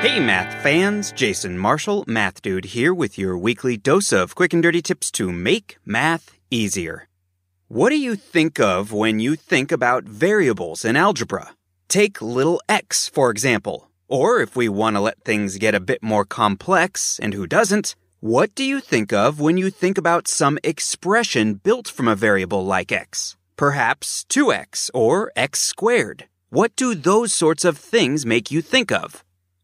Hey, math fans! Jason Marshall, Math Dude, here with your weekly dose of quick and dirty tips to make math easier. What do you think of when you think about variables in algebra? Take little x, for example. Or if we want to let things get a bit more complex, and who doesn't, what do you think of when you think about some expression built from a variable like x? Perhaps 2x or x squared. What do those sorts of things make you think of?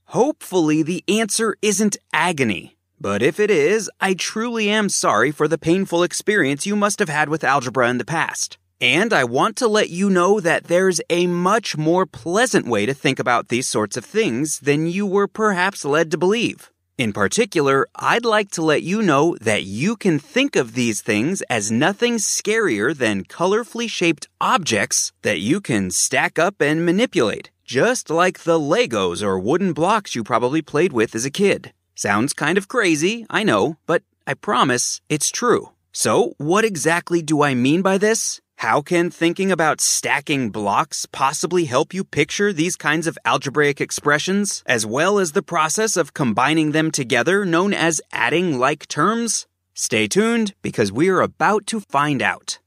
Hopefully, the answer isn't agony. But if it is, I truly am sorry for the painful experience you must have had with algebra in the past. And I want to let you know that there's a much more pleasant way to think about these sorts of things than you were perhaps led to believe. In particular, I'd like to let you know that you can think of these things as nothing scarier than colorfully shaped objects that you can stack up and manipulate just like the Legos or wooden blocks you probably played with as a kid. Sounds kind of crazy, I know, but I promise it's true. So, what exactly do I mean by this? How can thinking about stacking blocks possibly help you picture these kinds of algebraic expressions, as well as the process of combining them together known as adding like terms? Stay tuned because we're about to find out.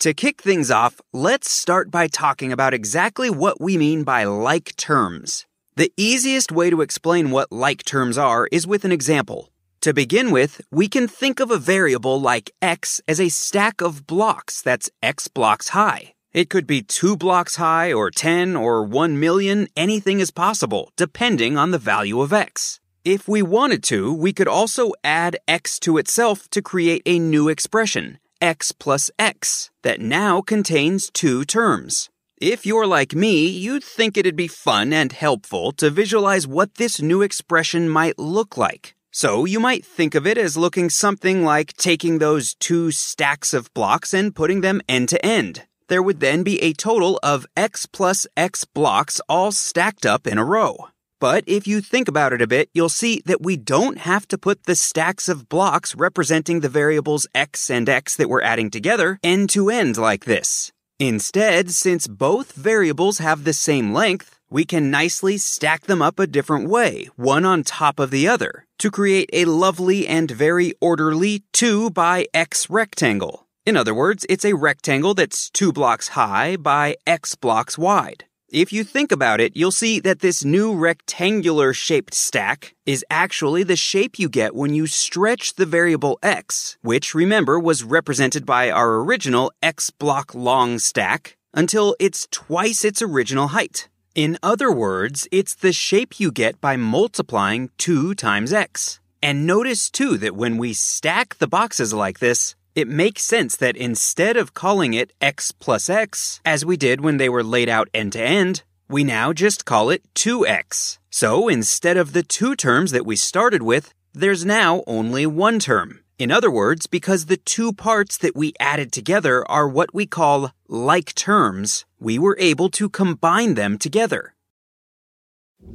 To kick things off, let's start by talking about exactly what we mean by like terms. The easiest way to explain what like terms are is with an example. To begin with, we can think of a variable like x as a stack of blocks that's x blocks high. It could be 2 blocks high or 10 or 1 million, anything is possible, depending on the value of x. If we wanted to, we could also add x to itself to create a new expression, x plus x that now contains two terms. If you're like me, you'd think it'd be fun and helpful to visualize what this new expression might look like. So you might think of it as looking something like taking those two stacks of blocks and putting them end to end. There would then be a total of x plus x blocks all stacked up in a row. But if you think about it a bit, you'll see that we don't have to put the stacks of blocks representing the variables x and x that we're adding together end to end like this. Instead, since both variables have the same length, we can nicely stack them up a different way, one on top of the other, to create a lovely and very orderly 2 by x rectangle. In other words, it's a rectangle that's 2 blocks high by x blocks wide. If you think about it, you'll see that this new rectangular shaped stack is actually the shape you get when you stretch the variable x, which remember was represented by our original x block long stack, until it's twice its original height. In other words, it's the shape you get by multiplying 2 times x. And notice too that when we stack the boxes like this, it makes sense that instead of calling it x plus x, as we did when they were laid out end to end, we now just call it 2x. So instead of the two terms that we started with, there's now only one term. In other words, because the two parts that we added together are what we call like terms, we were able to combine them together.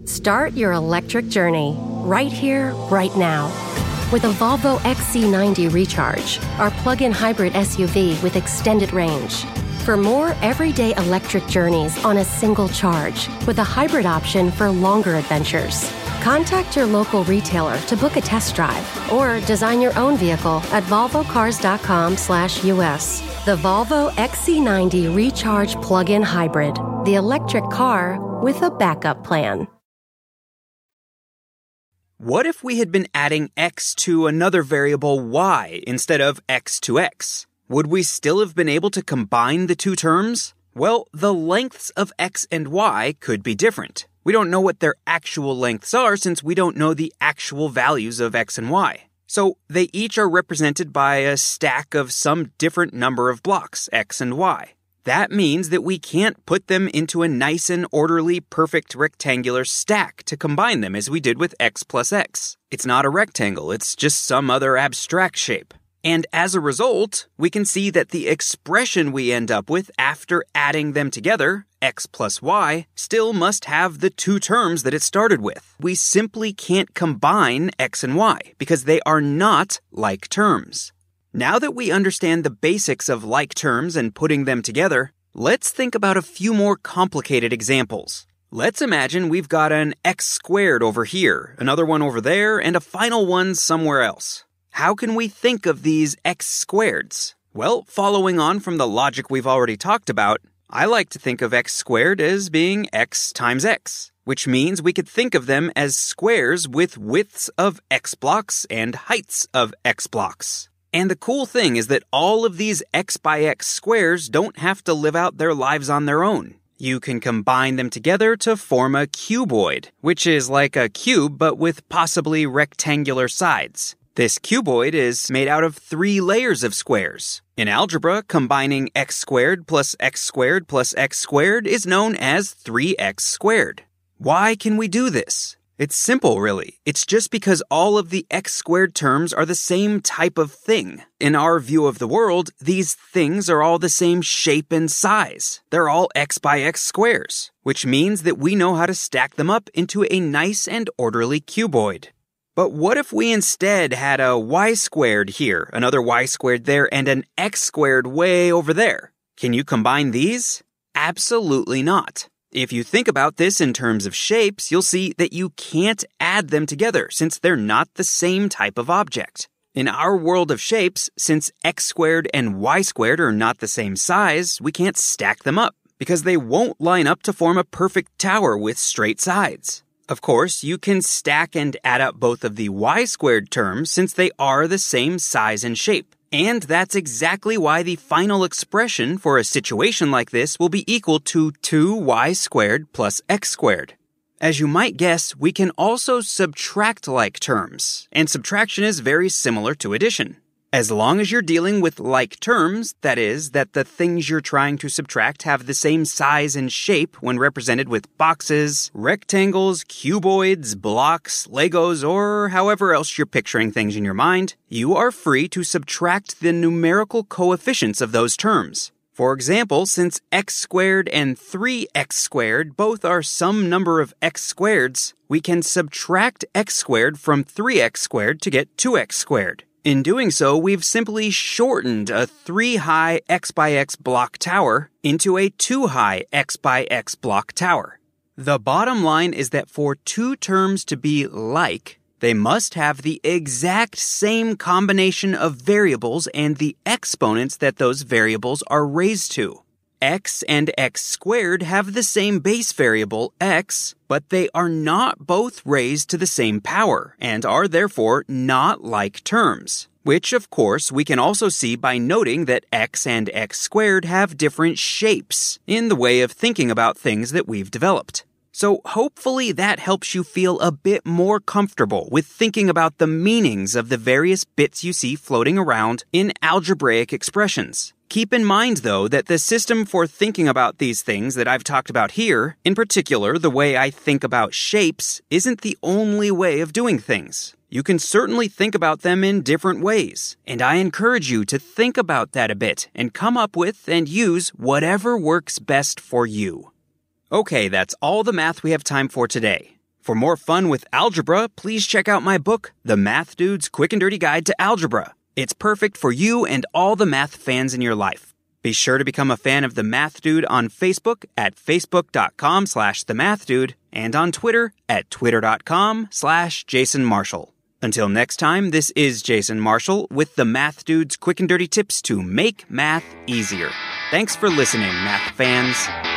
Start your electric journey right here, right now with a Volvo XC90 Recharge, our plug in hybrid SUV with extended range. For more everyday electric journeys on a single charge, with a hybrid option for longer adventures. Contact your local retailer to book a test drive or design your own vehicle at volvocars.com/us. The Volvo XC90 Recharge Plug-in Hybrid, the electric car with a backup plan. What if we had been adding x to another variable y instead of x to x? Would we still have been able to combine the two terms? Well, the lengths of x and y could be different. We don't know what their actual lengths are since we don't know the actual values of x and y. So they each are represented by a stack of some different number of blocks, x and y. That means that we can't put them into a nice and orderly, perfect rectangular stack to combine them as we did with x plus x. It's not a rectangle, it's just some other abstract shape. And as a result, we can see that the expression we end up with after adding them together, x plus y, still must have the two terms that it started with. We simply can't combine x and y because they are not like terms. Now that we understand the basics of like terms and putting them together, let's think about a few more complicated examples. Let's imagine we've got an x squared over here, another one over there, and a final one somewhere else. How can we think of these x squareds? Well, following on from the logic we've already talked about, I like to think of x squared as being x times x, which means we could think of them as squares with widths of x blocks and heights of x blocks. And the cool thing is that all of these x by x squares don't have to live out their lives on their own. You can combine them together to form a cuboid, which is like a cube but with possibly rectangular sides. This cuboid is made out of three layers of squares. In algebra, combining x squared plus x squared plus x squared is known as 3x squared. Why can we do this? It's simple, really. It's just because all of the x squared terms are the same type of thing. In our view of the world, these things are all the same shape and size. They're all x by x squares, which means that we know how to stack them up into a nice and orderly cuboid. But what if we instead had a y squared here, another y squared there, and an x squared way over there? Can you combine these? Absolutely not. If you think about this in terms of shapes, you'll see that you can't add them together since they're not the same type of object. In our world of shapes, since x squared and y squared are not the same size, we can't stack them up because they won't line up to form a perfect tower with straight sides. Of course, you can stack and add up both of the y squared terms since they are the same size and shape. And that's exactly why the final expression for a situation like this will be equal to 2y squared plus x squared. As you might guess, we can also subtract like terms, and subtraction is very similar to addition. As long as you're dealing with like terms, that is, that the things you're trying to subtract have the same size and shape when represented with boxes, rectangles, cuboids, blocks, Legos, or however else you're picturing things in your mind, you are free to subtract the numerical coefficients of those terms. For example, since x squared and 3x squared both are some number of x squareds, we can subtract x squared from 3x squared to get 2x squared. In doing so, we've simply shortened a 3 high x by x block tower into a 2 high x by x block tower. The bottom line is that for two terms to be like, they must have the exact same combination of variables and the exponents that those variables are raised to x and x squared have the same base variable x, but they are not both raised to the same power and are therefore not like terms. Which, of course, we can also see by noting that x and x squared have different shapes in the way of thinking about things that we've developed. So hopefully that helps you feel a bit more comfortable with thinking about the meanings of the various bits you see floating around in algebraic expressions. Keep in mind, though, that the system for thinking about these things that I've talked about here, in particular the way I think about shapes, isn't the only way of doing things. You can certainly think about them in different ways, and I encourage you to think about that a bit and come up with and use whatever works best for you. Okay, that's all the math we have time for today. For more fun with algebra, please check out my book, The Math Dude's Quick and Dirty Guide to Algebra. It's perfect for you and all the math fans in your life. Be sure to become a fan of The Math Dude on Facebook at facebook.com slash The Math Dude and on Twitter at twitter.com slash Jason Marshall. Until next time, this is Jason Marshall with The Math Dude's quick and dirty tips to make math easier. Thanks for listening, math fans.